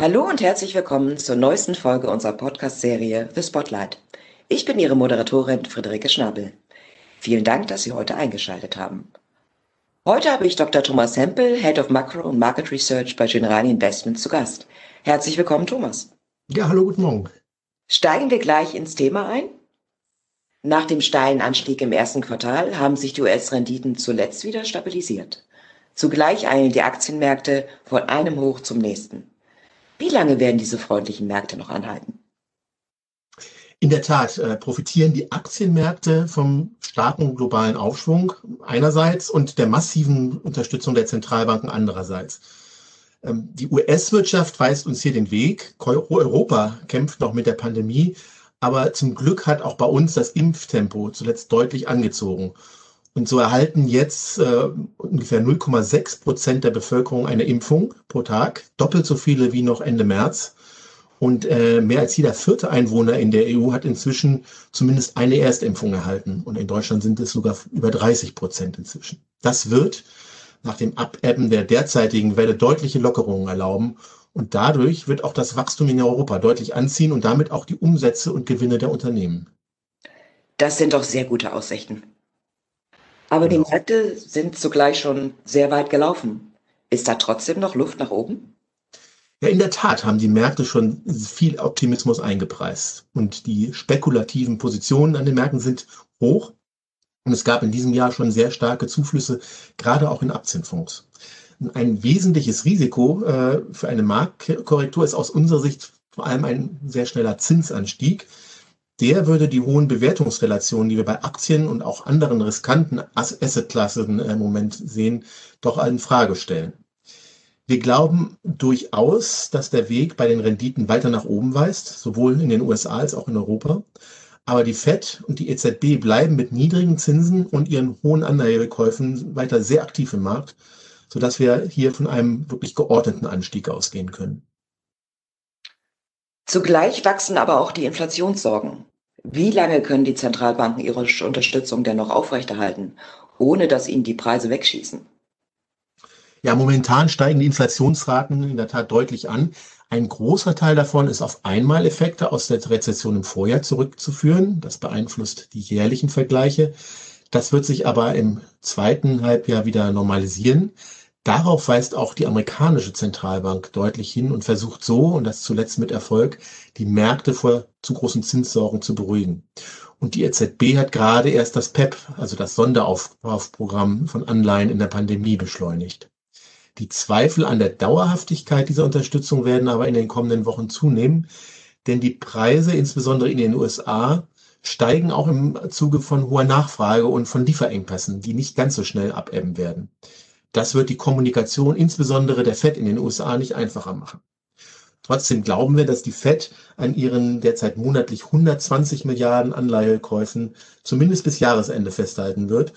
Hallo und herzlich willkommen zur neuesten Folge unserer Podcast-Serie The Spotlight. Ich bin Ihre Moderatorin Friederike Schnabel. Vielen Dank, dass Sie heute eingeschaltet haben. Heute habe ich Dr. Thomas Hempel, Head of Macro und Market Research bei Generali Investments zu Gast. Herzlich willkommen, Thomas. Ja, hallo, guten Morgen. Steigen wir gleich ins Thema ein? Nach dem steilen Anstieg im ersten Quartal haben sich die US-Renditen zuletzt wieder stabilisiert. Zugleich eilen die Aktienmärkte von einem Hoch zum nächsten. Wie lange werden diese freundlichen Märkte noch anhalten? In der Tat äh, profitieren die Aktienmärkte vom starken globalen Aufschwung einerseits und der massiven Unterstützung der Zentralbanken andererseits. Ähm, die US-Wirtschaft weist uns hier den Weg. Europa kämpft noch mit der Pandemie aber zum Glück hat auch bei uns das Impftempo zuletzt deutlich angezogen. Und so erhalten jetzt äh, ungefähr 0,6 Prozent der Bevölkerung eine Impfung pro Tag, doppelt so viele wie noch Ende März. Und äh, mehr als jeder vierte Einwohner in der EU hat inzwischen zumindest eine Erstimpfung erhalten. Und in Deutschland sind es sogar über 30 Prozent inzwischen. Das wird nach dem Abebben der derzeitigen Welle deutliche Lockerungen erlauben und dadurch wird auch das Wachstum in Europa deutlich anziehen und damit auch die Umsätze und Gewinne der Unternehmen. Das sind doch sehr gute Aussichten. Aber genau. die Märkte sind zugleich schon sehr weit gelaufen. Ist da trotzdem noch Luft nach oben? Ja, in der Tat haben die Märkte schon viel Optimismus eingepreist. Und die spekulativen Positionen an den Märkten sind hoch. Und es gab in diesem Jahr schon sehr starke Zuflüsse, gerade auch in Aktienfonds. Ein wesentliches Risiko äh, für eine Marktkorrektur ist aus unserer Sicht vor allem ein sehr schneller Zinsanstieg. Der würde die hohen Bewertungsrelationen, die wir bei Aktien und auch anderen riskanten Assetklassen im Moment sehen, doch in Frage stellen. Wir glauben durchaus, dass der Weg bei den Renditen weiter nach oben weist, sowohl in den USA als auch in Europa. Aber die Fed und die EZB bleiben mit niedrigen Zinsen und ihren hohen Anleihekäufen weiter sehr aktiv im Markt sodass wir hier von einem wirklich geordneten Anstieg ausgehen können. Zugleich wachsen aber auch die Inflationssorgen. Wie lange können die Zentralbanken ihre Unterstützung denn noch aufrechterhalten, ohne dass ihnen die Preise wegschießen? Ja, momentan steigen die Inflationsraten in der Tat deutlich an. Ein großer Teil davon ist auf Einmaleffekte aus der Rezession im Vorjahr zurückzuführen. Das beeinflusst die jährlichen Vergleiche. Das wird sich aber im zweiten Halbjahr wieder normalisieren. Darauf weist auch die amerikanische Zentralbank deutlich hin und versucht so, und das zuletzt mit Erfolg, die Märkte vor zu großen Zinssorgen zu beruhigen. Und die EZB hat gerade erst das PEP, e also das Sonderaufkaufprogramm von Anleihen in der Pandemie beschleunigt. Die Zweifel an der Dauerhaftigkeit dieser Unterstützung werden aber in den kommenden Wochen zunehmen, denn die Preise, insbesondere in den USA, steigen auch im Zuge von hoher Nachfrage und von Lieferengpässen, die nicht ganz so schnell abebben werden. Das wird die Kommunikation insbesondere der Fed in den USA nicht einfacher machen. Trotzdem glauben wir, dass die Fed an ihren derzeit monatlich 120 Milliarden Anleihekäufen zumindest bis Jahresende festhalten wird.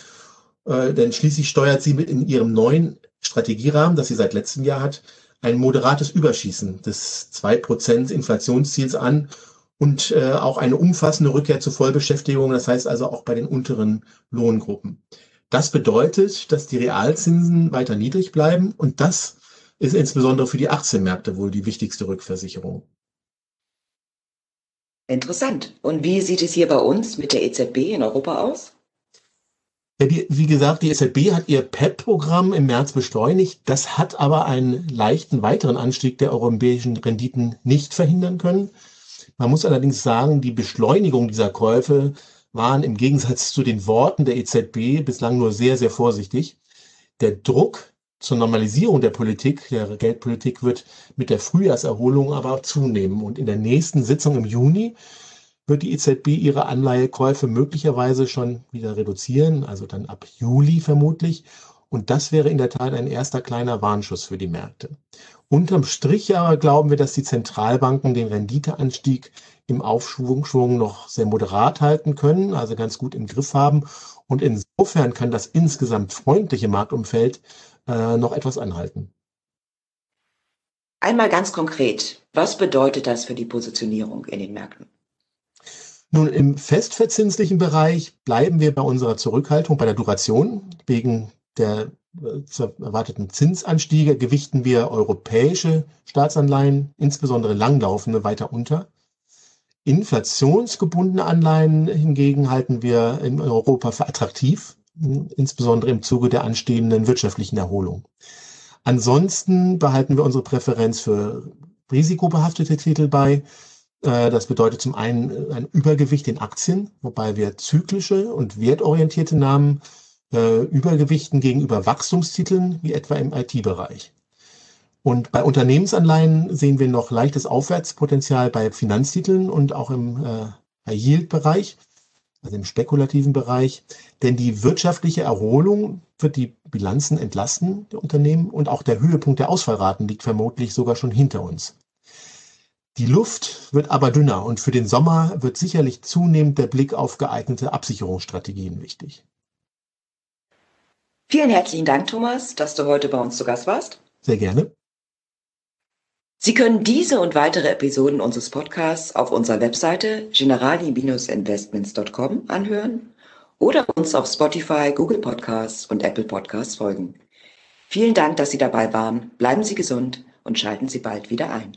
Äh, denn schließlich steuert sie mit in ihrem neuen Strategierahmen, das sie seit letztem Jahr hat, ein moderates Überschießen des 2% Inflationsziels an und äh, auch eine umfassende Rückkehr zur Vollbeschäftigung, das heißt also auch bei den unteren Lohngruppen. Das bedeutet, dass die Realzinsen weiter niedrig bleiben und das ist insbesondere für die Aktienmärkte wohl die wichtigste Rückversicherung. Interessant. Und wie sieht es hier bei uns mit der EZB in Europa aus? Ja, die, wie gesagt, die EZB hat ihr PEP-Programm im März beschleunigt. Das hat aber einen leichten weiteren Anstieg der europäischen Renditen nicht verhindern können. Man muss allerdings sagen, die Beschleunigung dieser Käufe waren im Gegensatz zu den Worten der EZB bislang nur sehr, sehr vorsichtig. Der Druck zur Normalisierung der Politik, der Geldpolitik wird mit der Frühjahrserholung aber zunehmen. Und in der nächsten Sitzung im Juni wird die EZB ihre Anleihekäufe möglicherweise schon wieder reduzieren, also dann ab Juli vermutlich. Und das wäre in der Tat ein erster kleiner Warnschuss für die Märkte. Unterm Strich aber glauben wir, dass die Zentralbanken den Renditeanstieg im Aufschwung noch sehr moderat halten können, also ganz gut im Griff haben. Und insofern kann das insgesamt freundliche Marktumfeld äh, noch etwas anhalten. Einmal ganz konkret, was bedeutet das für die Positionierung in den Märkten? Nun, im festverzinslichen Bereich bleiben wir bei unserer Zurückhaltung bei der Duration wegen der zu erwarteten Zinsanstiege gewichten wir europäische Staatsanleihen, insbesondere langlaufende, weiter unter. Inflationsgebundene Anleihen hingegen halten wir in Europa für attraktiv, insbesondere im Zuge der anstehenden wirtschaftlichen Erholung. Ansonsten behalten wir unsere Präferenz für risikobehaftete Titel bei. Äh, das bedeutet zum einen ein Übergewicht in Aktien, wobei wir zyklische und wertorientierte Namen äh, übergewichten gegenüber Wachstumstiteln, wie etwa im IT-Bereich. Und bei Unternehmensanleihen sehen wir noch leichtes Aufwärtspotenzial bei Finanztiteln und auch im äh, Yield-Bereich, also im spekulativen Bereich. Denn die wirtschaftliche Erholung wird die Bilanzen entlasten der Unternehmen und auch der Höhepunkt der Ausfallraten liegt vermutlich sogar schon hinter uns. Die Luft wird aber dünner und für den Sommer wird sicherlich zunehmend der Blick auf geeignete Absicherungsstrategien wichtig. Vielen herzlichen Dank, Thomas, dass du heute bei uns zu Gast warst. Sehr gerne. Sie können diese und weitere Episoden unseres Podcasts auf unserer Webseite generali-investments.com anhören oder uns auf Spotify, Google Podcasts und Apple Podcasts folgen. Vielen Dank, dass Sie dabei waren. Bleiben Sie gesund und schalten Sie bald wieder ein.